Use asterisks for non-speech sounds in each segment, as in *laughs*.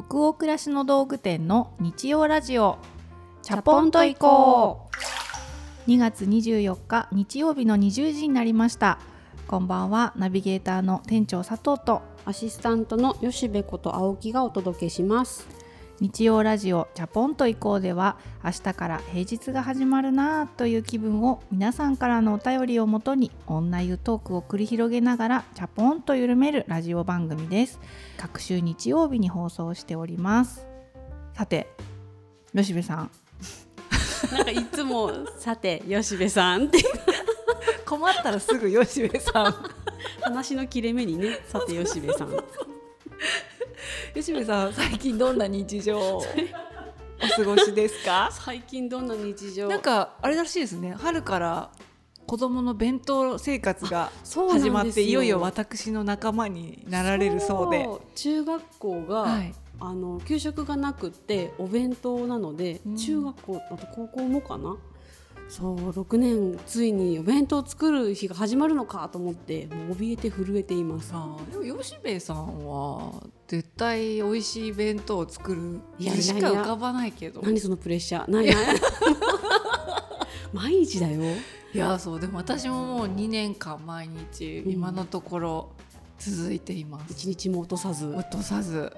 北欧暮らしの道具店の日曜ラジオ。チャポンと行こう。2月24日日曜日の20時になりました。こんばんは。ナビゲーターの店長佐藤とアシスタントの吉部こと青木がお届けします。日曜ラジオチャポンと行こうでは明日から平日が始まるなぁという気分を皆さんからのお便りをもとに女湯トークを繰り広げながらチャポンと緩めるラジオ番組です。各週日曜日に放送しております。さて吉部さん。なんかいつもさて吉部さんって困ったらすぐ吉部さん。*laughs* 話の切れ目にねさて吉部さん吉部さん最近どんな日常をお過ごしですか？*laughs* 最近どんな日常？なんかあれらしいですね。春から子供の弁当生活が始まっていよいよ私の仲間になられるそうで。中学校が、はい。あの給食がなくってお弁当なので、うん。中学校あと高校もかな？そう6年ついにお弁当を作る日が始まるのかと思ってもう怯えて震えています。でも吉兵衛さんは絶対美味しい弁当を作るいやしか浮かばないけど。何そのプレッシャー？ないない毎日だよ。いやそうでも私ももう2年間毎日うん今のところ続いています、一日も落とさず。落とさず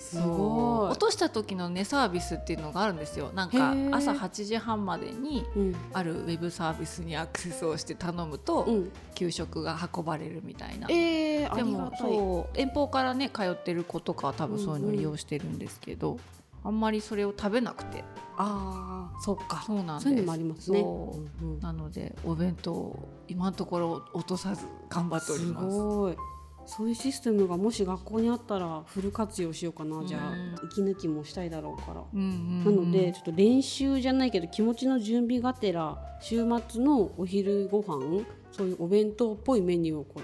すごい落とした時のねサービスっていうのがあるんですよ。なんか朝8時半までにうん。あるウェブサービスにアクセスをして頼むと、うん、給食が運ばれるみたいな。えー、あでもりがたい。そう遠方からね通ってる子とかは多分そういうのを利用してるんですけど、あんまりそれを食べなくて。ああそっか。そうなんです。そういうのもありますね。そう。うんうんなのでお弁当を今のところ落とさず頑張っておりす。ます。そういうシステムがもし学校にあったらフル活用しようかなじゃあうん息抜きもしたいだろうから。うんうんなのでちょっと練習じゃないけど気持ちの準備がてら週末のお昼ご飯そういうお弁当っぽいメニューをこ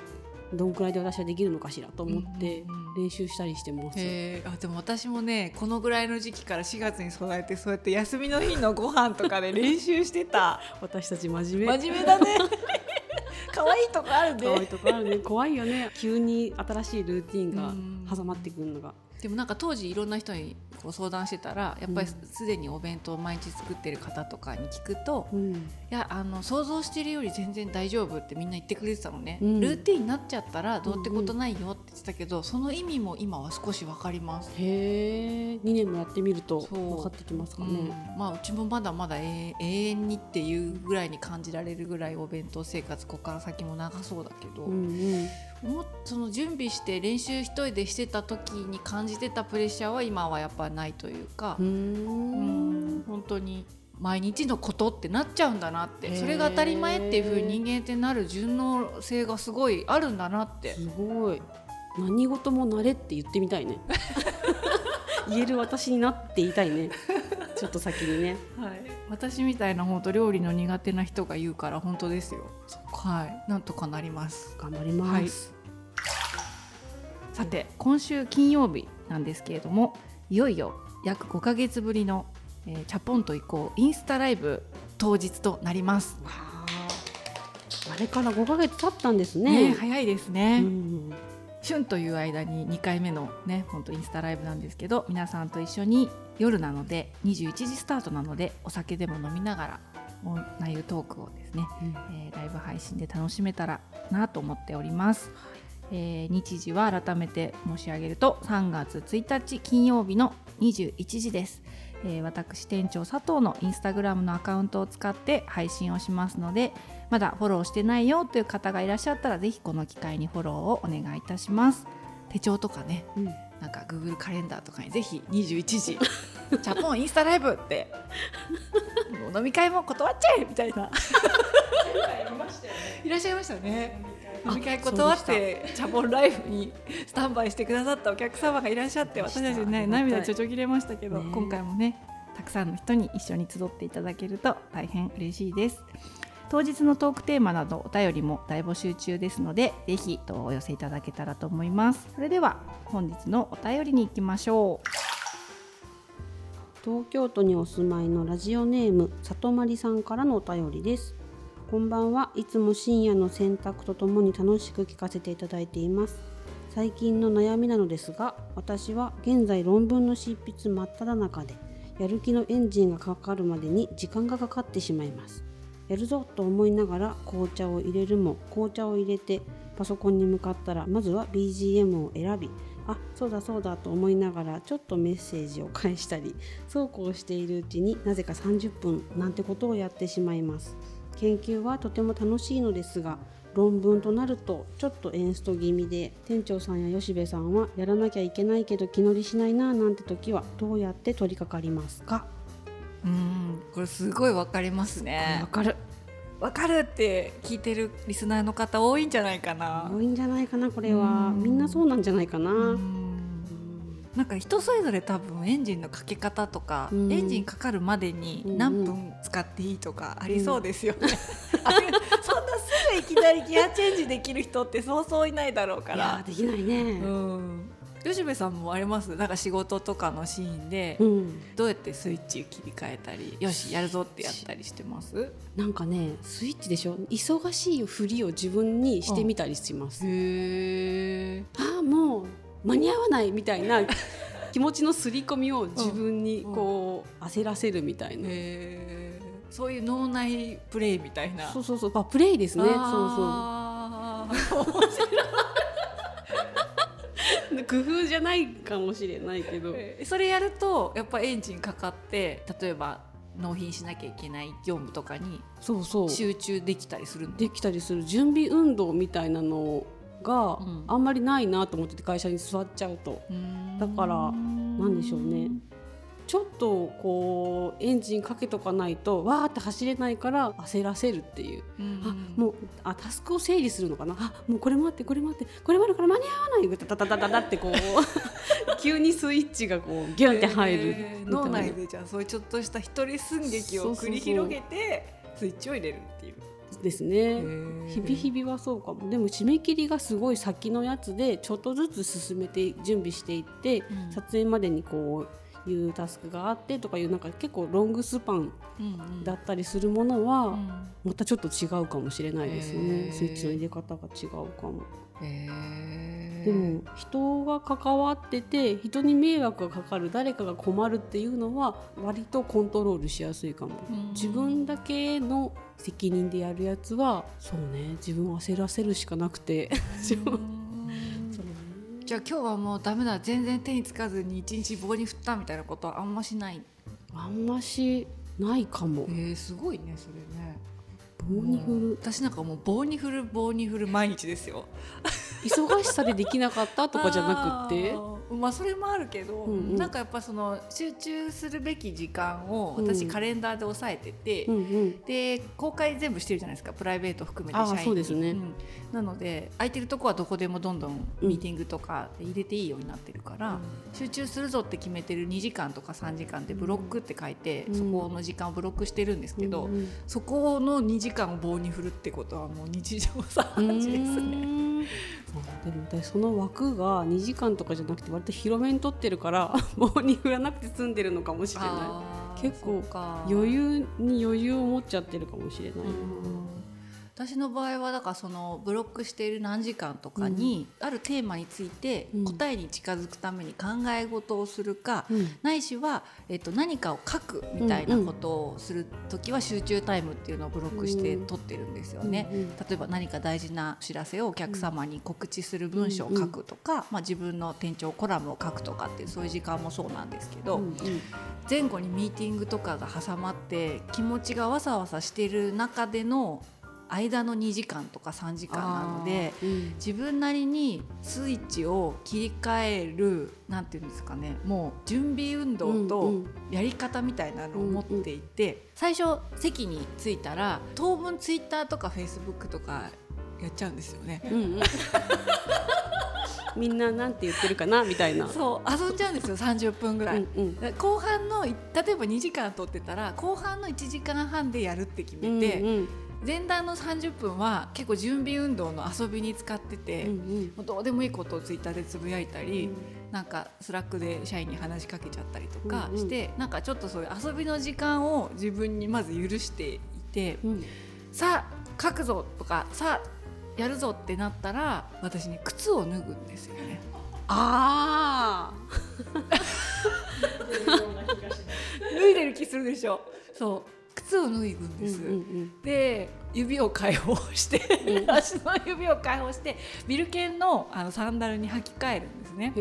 うどんくらいで私はできるのかしらと思ってうんうんうん練習したりしてます。へーあでも私もねこのぐらいの時期から4月に備えてそうやって休みの日のご飯とかで練習してた *laughs* 私たち真面目。真面目だね *laughs* 可愛いとこある可愛いねとこあるね。怖いよね。急に新しいルーティンうん。が挟まってくるのが。でもなんか当時いろんな人にこう相談してたらやっぱりうん。すでにお弁当を毎日作ってる方とかに聞くと、うん。いやあの想像してるより全然大丈夫ってみんな言ってくれてたのね、うん。ルーティンになっちゃったらどうってことないよって言ってたけど、その意味も今は少しわかります。へえ2年もやってみると分かってきますかうん。ね。まあうちもまだまだ永遠永遠にっていうぐらいに感じられるぐらいお弁当生活ここから先も長そうだけど、うんうんもっその準備して練習一人でしてた時に感じてたプレッシャーは今はやっぱないというかう、ん。ん本当に毎日のことってなっちゃうんだなってそれが当たり前っていう風に人間ってなる順応性がすごいあるんだなって。すごい。何事も慣れって言ってみたいね。*laughs* 言える私になっていたいね *laughs* ちょっと先にね。はい、私みたいな本当料理の苦手な人が言うから本当ですよ。はい。なんとかなります。頑張ります、さて今週金曜日なんですけれどもいよいよ約5ヶ月ぶりの、えー、チャポンと行こうインスタライブ当日となります。わあ。あれから5ヶ月経ったんですね。ね早いですうね、ん。旬という間に2回目のね本当インスタライブなんですけど皆さんと一緒に夜なので21時スタートなのでお酒でも飲みながら内容トークをですね、えーライブ配信で楽しめたらなと思っております、えー日時は改めて申し上げると3月1日金曜日の21時です、えー私店長佐藤のインスタグラムのアカウントを使って配信をしますのでまだフォローしてないよという方がいらっしゃったらぜひこの機会にフォローをお願いいたします。手帳とかねうんなんか Google カレンダーとかにぜひ21時 *laughs* ジャポンインスタライブって飲み会も断っちゃえみたいな。*laughs* いらっしゃいましたね。飲み会。断ってチャポンライブにスタンバイしてくださったお客様がいらっしゃって私たちね涙ちょちょ切れましたけど、ね。今回もねたくさんの人に一緒に集っていただけると大変嬉しいです当日のトークテーマなどお便りも大募集中ですのでぜひお寄せいただけたらと思います。それでは本日のお便りに行きましょう。東京都にお住まいのラジオネーム里まりさんからのお便りです。こんばんは。いつも深夜の洗濯とともに楽しく聞かせていただいています。最近の悩みなのですが私は現在論文の執筆真っ只中でやる気のエンジンがかかるまでに時間がかかってしまいます。やるぞと思いながら紅茶を入れるも紅茶を入れてパソコンに向かったらまずは BGM を選びあそうだそうだと思いながらちょっとメッセージを返したりそうこうしているうちになぜか30分なんてことをやってしまいます。研究はとても楽しいのですが論文となるとちょっとエンスト気味で店長さんや吉部さんはやらなきゃいけないけど気乗りしないななんて時はどうやって取り掛かりますか？うんこれすごいわかりますね。わかる。わかるって聞いてるリスナーの方多いんじゃないかな。多いんじゃないかなこれは。うん。みんなそうなんじゃないかな。うん。なんか人それぞれ多分エンジンのかけ方とか、うん。エンジンかかるまでにうん何分使っていいとかありそうですよね、あれ *laughs* そんなすぐいきなりギアチェンジできる人ってそうそういないだろうから。ーできないね。うん吉部さんもあります？なんか仕事とかのシーンで、うん。どうやってスイッチ切り替えたりよしやるぞってやったりしてます？なんかねスイッチでしょ？忙しいふりを自分にしてみたりします、へえああもう間に合わないみたいな *laughs* 気持ちの刷り込みを自分にこう焦らせるみたいな、そういう脳内プレイみたいな。そうそうそう。あプレイですね。そうそう *laughs* 工夫じゃないかもしれないけど。えーそれやるとやっぱエンジンかかって例えば納品しなきゃいけない業務とかにそうそう。集中できたりするのできたりする。準備運動みたいなのがうん。あんまりないなと思ってて会社に座っちゃうと。だからなんでしょうねちょっとこうエンジンかけとかないとわーって走れないから焦らせるっていう。うんあもうあタスクを整理するのかな？あもうこれもあってこれもあって。これもあるから間に合わないタタタタタタってこう *laughs* 急にスイッチがこうギュンって入るえー脳内でじゃあそういうちょっとした一人寸劇を繰り広げてスイッチを入れるっていう。ですね。日々日々はそうかも。でも締め切りがすごい先のやつでちょっとずつ進めて準備していって、うん。撮影までにこういうタスクがあってとかいうなんか結構ロングスパンだったりするものは、うん。またちょっと違うかもしれないですね、スイッチの入れ方が違うかも。でも人が関わってて人に迷惑がかかる誰かが困るっていうのは割とコントロールしやすいかも、うん。自分だけの責任でやるやつはそうね自分を焦らせるしかなくて *laughs* じゃあ今日はもうダメだ全然手につかずに一日棒に振ったみたいなことはあんましない？あんましないかも。えー、すごいねそれね棒に振る。私なんかもう棒に振る棒に振る毎日ですよ。忙しさでできなかったとかじゃなくって？*laughs* まあそれもあるけど、うんうん。なんかやっぱその集中するべき時間をうん。私カレンダーで押さえてて、うんうん。で公開全部してるじゃないですかプライベート含めて社員に。そうですね。ん。なので空いてるとこはどこでもどんどんミーティングとかで入れていいようになってるから、集中するぞって決めてる2時間とか3時間でブロックって書いて、うん。そこの時間をブロックしてるんですけど、うんうん。そこの2時間を棒に振るってことはもう日常茶飯事ですね。でその枠が2時間とかじゃなくて割と広めに取ってるから *laughs* 棒に振らなくて済んでるのかもしれなあー結構余裕に余裕を持っちゃってるかもしれない私の場合はだからそのブロックしている何時間とかに、あるテーマについてうん。答えに近づくために考え事をするか、うん。ないしは、えっと、何かを書くみたいなことをする時は集中タイムっていうのをブロックしてうん取ってるんですよね。例えば何か大事なお知らせをお客様に告知する文章を書くとか、まあ、自分の店長コラムを書くとかっていうそういう時間もそうなんですけど、前後にミーティングとかが挟まって気持ちがわさわさしている中での間の2時間とか3時間なのでうん自分なりにスイッチを切り替えるなんていうんですかねもう準備運動うんとうんやり方みたいなのを持っていて、最初席に着いたら当分ツイッターとかフェイスブックとかやっちゃうんですよね。うんうん *laughs* みんななんて言ってるかなみたいな。そう遊んじゃうんですよ30分ぐらい。うん後半のい例えば2時間取ってたら後半の1時間半でやるって決めて、うんうん前段の30分は結構準備運動の遊びに使ってて、うんうん。もうどうでもいいことをツイッターでつぶやいたり、なんかスラックで社員に話しかけちゃったりとかうんうん。して、なんかちょっとそういう遊びの時間を自分にまず許していて、うん。さあ書くぞとかさあやるぞってなったら私ね靴を脱ぐんですよね。あ *laughs* 脱いでる気するでしょ。そう靴を脱ぐんです、うんうんで指を解放して、うん。*laughs* 足の指を解放してビルケンのあのサンダルに履き替えるんですね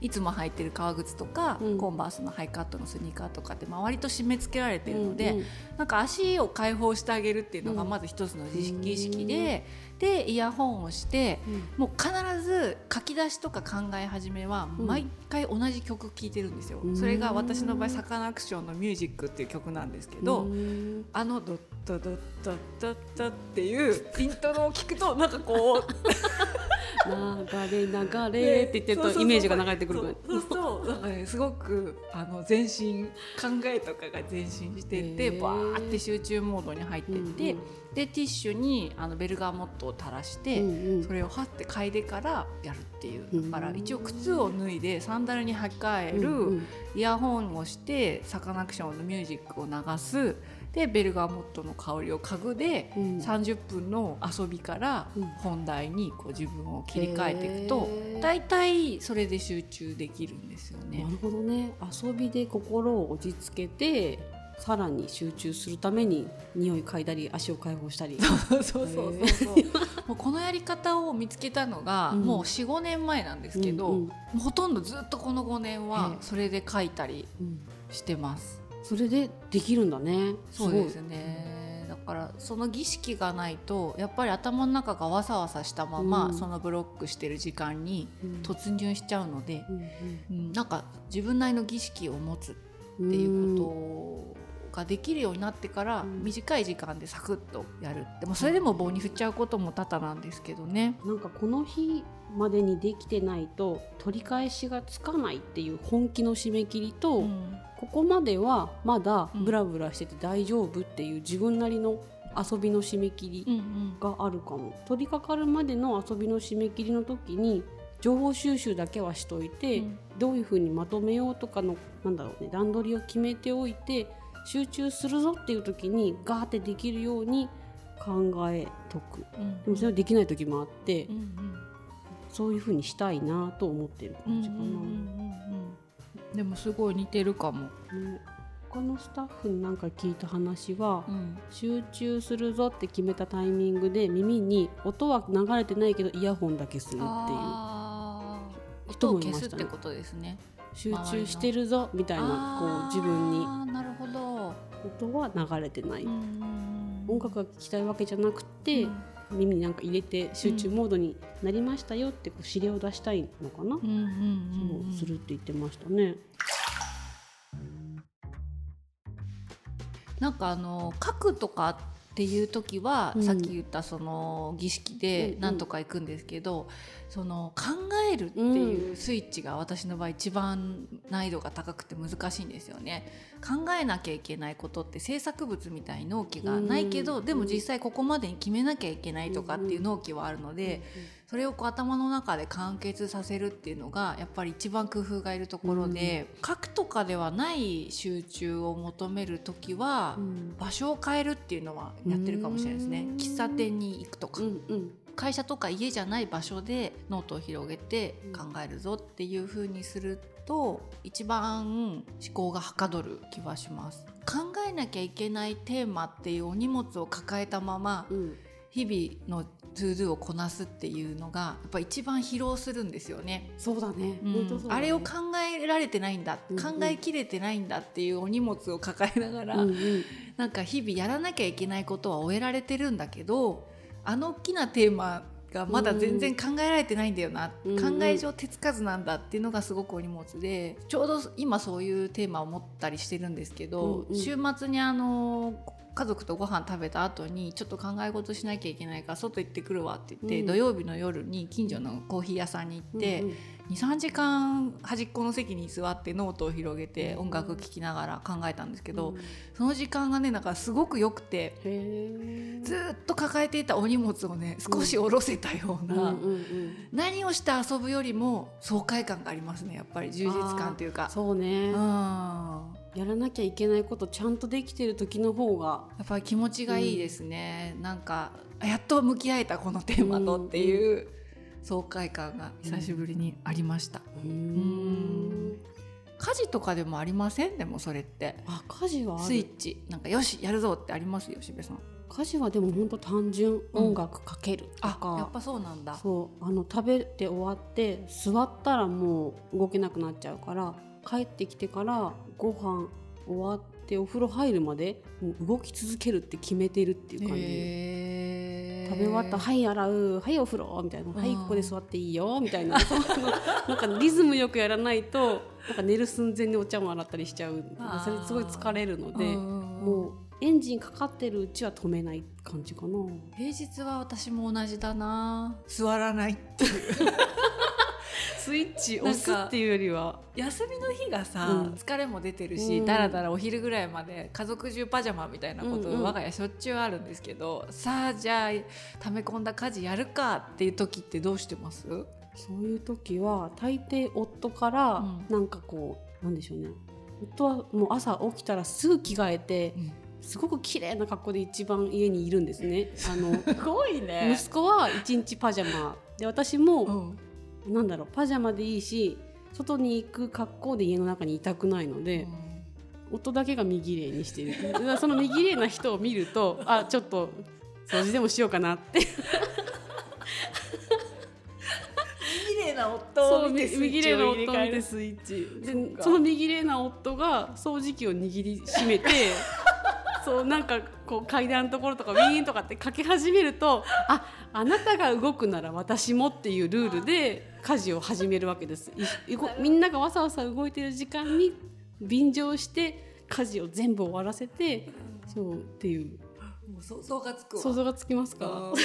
いつも履いてる革靴とか、うん。コンバースのハイカットのスニーカーとかって周りと締め付けられてるので、うんうんなんか足を解放してあげるっていうのがうん。まず一つの意識意識で、でイヤホンをしてもう必ず書き出しとか考え始めはうん。毎回同じ曲聴いてるんですよ、うん。それが私の場合サカナクションの「ミュージック」っていう曲なんですけど、うん。あのドッドドッドッドッドっていうイントロを聞くとなんかこう流れ流れって言ってるとイメージが流れてくるそうそうそう。なんかねすごくあの前進考えとかが前進してってバーって集中モードに入ってって、うんでティッシュにあのベルガーモットを垂らして、うんうん。それをはって嗅いでからやるっていう。だからうん一応靴を脱いでサンダルに履き替える、うんうん。イヤホンをしてサカナクションのミュージックを流すでベルガーモットの香りを嗅ぐで、うん。30分の遊びからうん。本題にこう自分を切り替えていくとへー。大体それで集中できるんですよね。な。るほどね。遊びで心を落ち着けてさらに集中するために匂い嗅いだり足を解放したり。*laughs* そうそうそうそう。*laughs* もうこのやり方を見つけたのが、うん。もう45年前なんですけど、うんうん。ほとんどずっとこの5年はそれで書いたりうん。してます。それでできるんだね。そうですね。だからその儀式がないとやっぱり頭の中がわさわさしたまま、うん。そのブロックしてる時間に突入しちゃうので、なんか自分なりの儀式を持つうんっていうことができるようになってから、うん。短い時間でサクッとやるでもそれでも棒に振っちゃうことも多々なんですけどね。なんかこの日までにできてないと取り返しがつかないっていう本気の締め切りと、うん。ここまではまだうん。ブラブラしてて大丈夫っていう自分なりの遊びの締め切りうんうん。があるかも、取り掛かるまでの遊びの締め切りの時に情報収集だけはしといて、うん。どういうふうにまとめようとかのなんだろうね段取りを決めておいて集中するぞっていう時にガーってできるように考えとく。うん。でもそれはできない時もあって、うんうんそういうふうにしたいなと思ってる感じかな。うんうんうんうんでもすごい似てるかも。ね他のスタッフになんか聞いた話は、うん集中するぞって決めたタイミングで耳に音は流れてないけどイヤホンだけするっていう人もいましたね消すってことですね。集中してるぞみたいなこう自分になるほど。音は流れてない、音楽が聴きたいわけじゃなくて、うん耳になんか入れて集中モードになりましたよってこう指令を出したいのかな、うんうんうんうんそうするって言ってましたね。なんかあの書くとかっていう時は、うん。さっき言ったその儀式うんでうん。なんとか行くんですけど、その考えるっていうスイッチが私の場合一番難易度が高くて難しいんですよね。考えなきゃいけないことって制作物みたいに納期がないけど、うんでも実際ここまでに決めなきゃいけないとかっていう納期はあるので、それをこう頭の中で完結させるっていうのがやっぱり一番工夫がいるところで、書くとかではない集中を求める時は、うん。場所を変えるっていうのはやってるかもしれないですね。うん。喫茶店に行くとか、うんうん。会社とか家じゃない場所でノートを広げて考えるぞっていう風にすると一番思考がはかどる気はします。考えなきゃいけないテーマっていうお荷物を抱えたままうん。日々の to do をこなすっていうのがやっぱ一番疲労するんですよね。そうだね,、うん。本当そうだね。あれを考えられてないんだ、うんうん。考えきれてないんだっていうお荷物を抱えながら、うんうん。なんか日々やらなきゃいけないことは終えられてるんだけどあの大きなテーマがまだ全然考えられてないんだよな、うん。考え上手つかずなんだっていうのがすごくお荷物でちょうど今そういうテーマを持ったりしてるんですけど、うんうん。週末にあの家族とご飯食べた後にちょっと考え事しなきゃいけないから外行ってくるわって言って、うん。土曜日の夜に近所のコーヒー屋さんに行って、うんうん。23時間端っこの席に座ってノートを広げて音楽聴きながら考えたんですけど、その時間がねなんかすごく良くてへずっと抱えていたお荷物をね少し下ろせたような、うんうんうん。何をして遊ぶよりも爽快感がありますねやっぱり充実感というか。そうね、うんやらなきゃいけないことちゃんとできてる時の方がやっぱり気持ちがいいですね、なんかあやっと向き合えたこのテーマとっていう爽快感が久しぶりにありました、うん。家事とかでもありません？でもそれって。あ家事はスイッチ。なんかよしやるぞってあります？よしべさん。家事はでも本当単純音楽かけるとあか、やっぱそうなんだ。そう。あの食べて終わって座ったらもう動けなくなっちゃうから帰ってきてからご飯終わってお風呂入るまでもう動き続けるって決めてるっていう感じ。食べ終わった「はい洗う。はいお風呂」みたいな「はいここで座っていいよ」みたいな。*laughs* なんかリズムよくやらないとなんか寝る寸前にお茶も洗ったりしちゃう。それすごい疲れるのでうんもうエンジンかかってるうちは止めない感じかな。平日は私も同じだな。座らないっていう *laughs* スイッチ押すっていうよりは。休みの日がさ、うん。疲れも出てるし、うん。だらだらお昼ぐらいまで家族中パジャマみたいなこと、うんうん。我が家しょっちゅうあるんですけどさあじゃあ溜め込んだ家事やるかっていう時ってどうしてます？そういう時は大抵夫からうん。なんかこう、なんでしょうね。夫はもう朝起きたらすぐ着替えてすごく綺麗な格好で一番家にいるんですね。あのすごいね息子は一日パジャマで私も、うんなんだろうパジャマでいいし外に行く格好で家の中にいたくないので、夫だけが身綺麗にしているその身綺麗な人を見るとあちょっと掃除でもしようかなって。綺麗なそう夫を見てスイッチ。でその右霊な夫が掃除機を握りしめてそうなんかこう階段のところとかウィーンとかってかけ始めるとああなたが動くなら私もっていうルールで家事を始めるわけです。みんながわさわさ動いてる時間に便乗して家事を全部終わらせてそうっていう。もう想像がつくわ。想像がつきますか？*laughs*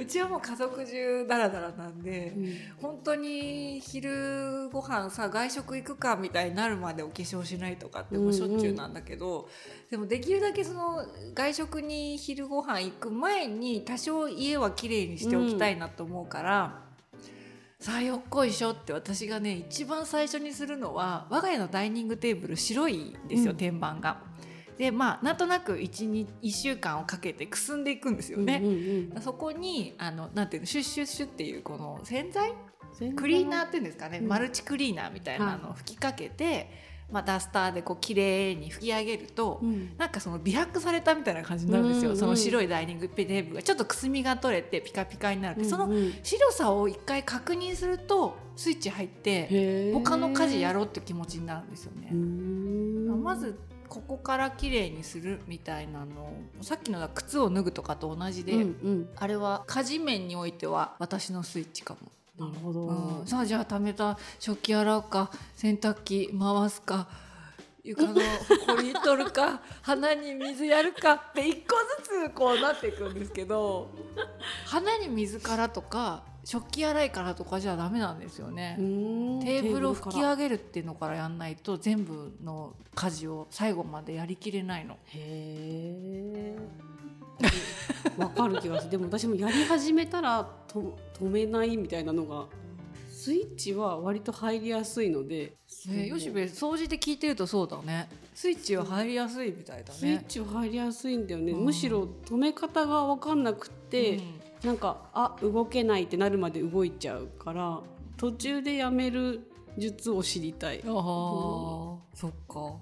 うんうちはもう家族中ダラダラなんで、うん本当に昼ご飯さ外食行くかみたいになるまでお化粧しないとかってもうしょっちゅうなんだけど、でもできるだけその外食に昼ご飯行く前に多少家は綺麗にしておきたいなと思うから。さあよっこいしょって私がね一番最初にするのは我が家のダイニングテーブル白いんですよ、うん天板が。でまあなんとなく 1, 1週間をかけてくすんでいくんですよね。うんうんうんそこにあのなんていうのシュッシュッシュっていうこの洗剤？クリーナーっていうんですかね、うん。マルチクリーナーみたいなのを吹きかけて、まあ、ダスターでこう綺麗に拭き上げると、うん。なんかその美白されたみたいな感じになるんですよ、うんうんその白いダイニングテーブルが。ちょっとくすみが取れてピカピカになる、そのうんうん。白さを一回確認するとスイッチ入って他の家事やろうって気持ちになるんですよね。まずここから綺麗にするみたいなのさっきの靴を脱ぐとかと同じで、うんうん。あれは家事面においては私のスイッチかも。なるほど、うん、さあじゃあ貯めた食器洗うか洗濯機回すか床のほこり取るか *laughs* 花に水やるかって一個ずつこうなっていくんですけど花に水からとか食器洗いからとかじゃダメなんですよね。テーブルを拭き上げるっていうのからやんないと全部の家事を最後までやりきれないの。へえ。わかる気がする。でも私もやり始めたらと止めないみたいなのがスイッチは割と入りやすいので、ね、よしべ掃除で聞いてるとそうだねスイッチは入りやすいみたいだスイッね。チは入りやすいんだよね。うんむしろ止め方がわかんなくって、うんなんかあ動けないってなるまで動いちゃうから途中でやめる術を知りたい。ああ、そっか。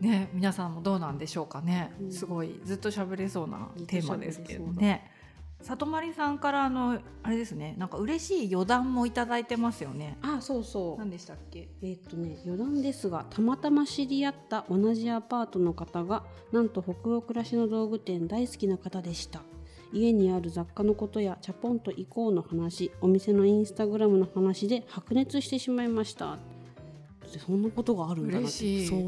ね、皆さんもどうなんでしょうかね。うんすごいずっと喋れそうなテーマですけどね。里まりさんからあのあれですね、なんか嬉しい余談もいただいてますよね。あそうそう。何でしたっけ？えーっとね余談ですがたまたま知り合った同じアパートの方がなんと北欧暮らしの道具店大好きな方でした家にある雑貨のことやチャポンと行こうの話お店のインスタグラムの話で白熱してしまいました。でそんなことがあるんだなって。嬉しい。そこ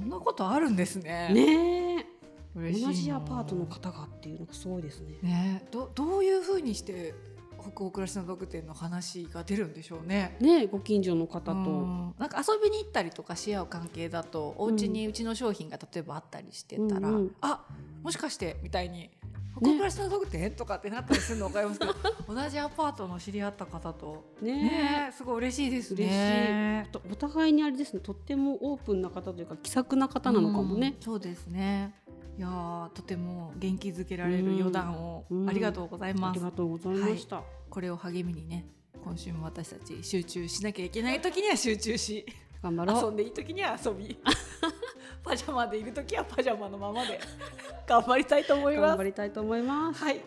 んなことあるんですね。うねえ。同じアパートの方がっていうのがすごいですね。ね、どどういう風にして北欧暮らしの道具店の話が出るんでしょうね。ねご近所の方と。うん。なんか遊びに行ったりとかし合う関係だとお家にうちの商品が例えばあったりしてたら、うんうん。あもしかしてみたいに「北欧暮らしの道具店?」とかってなったりするの分かりますけど *laughs* 同じアパートの知り合った方とね。ねすごい嬉しいです嬉しい。ね。とお互いにあれですねとってもオープンな方というか気さくな方なのかもね。うん、そうですね。いやーとても元気づけられる余談をうん。ありがとうございます、ありがとうございました、これを励みにね今週も私たち集中しなきゃいけない時には集中し頑張ろう。遊んでいい時には遊び *laughs* パジャマでいる時はパジャマのままで。*laughs* 頑張りたいと思います。頑張りたいと思います。はい。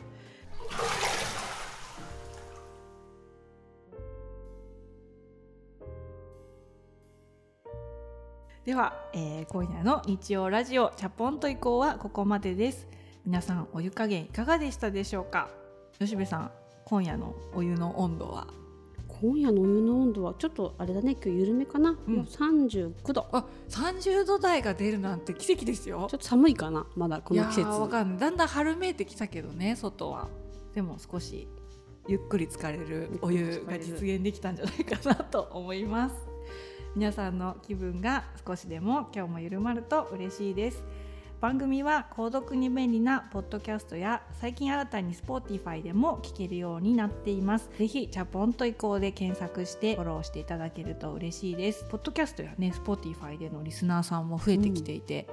では、えー今夜の日曜ラジオチャポンと以降はここまでです。皆さんお湯加減いかがでしたでしょうか？吉部さん今夜のお湯の温度は？今夜のお湯の温度はちょっとあれだね今日緩めかな、うん。もう39度。あ30度台が出るなんて奇跡ですよ。ちょっと寒いかな？まだこの季節いやーわかんない。だんだん春めいてきたけどね外は。でも少しゆっくり浸かれる。お湯が実現できたんじゃないかなと思います。皆さんの気分が少しでも今日も緩まると嬉しいです番組は購読に便利なポッドキャストや最近新たに Spotify でも聞けるようになっています。ぜひチャポンと移行で検索してフォローしていただけると嬉しいです。ポッドキャストやね Spotify でのリスナーさんも増えてきていて、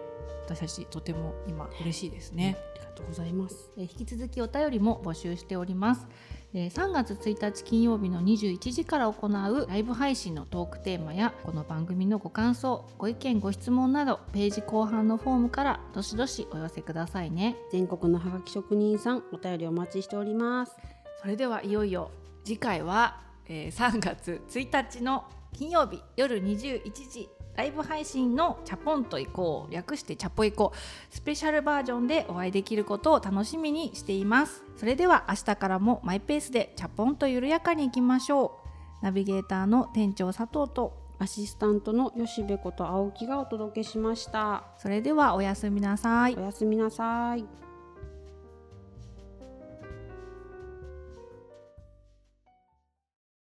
私たちとても今嬉しいですね、ありがとうございます。えー引き続きお便りも募集しております、えー3月1日金曜日の21時から行うライブ配信のトークテーマやこの番組のご感想ご意見ご質問などページ後半のフォームからどしどしお寄せくださいね。全国のハガキ職人さんお便りお待ちしております。それではいよいよ次回は、えー3月1日の金曜日夜21時ライブ配信のチャポンと行こう。略してチャポ行こうスペシャルバージョンでお会いできることを楽しみにしています。それでは明日からもマイペースでチャポンと緩やかにいきましょう。ナビゲーターの店長佐藤とアシスタントの吉部こと青木がお届けしました。それではおやすみなさい。おやすみなさい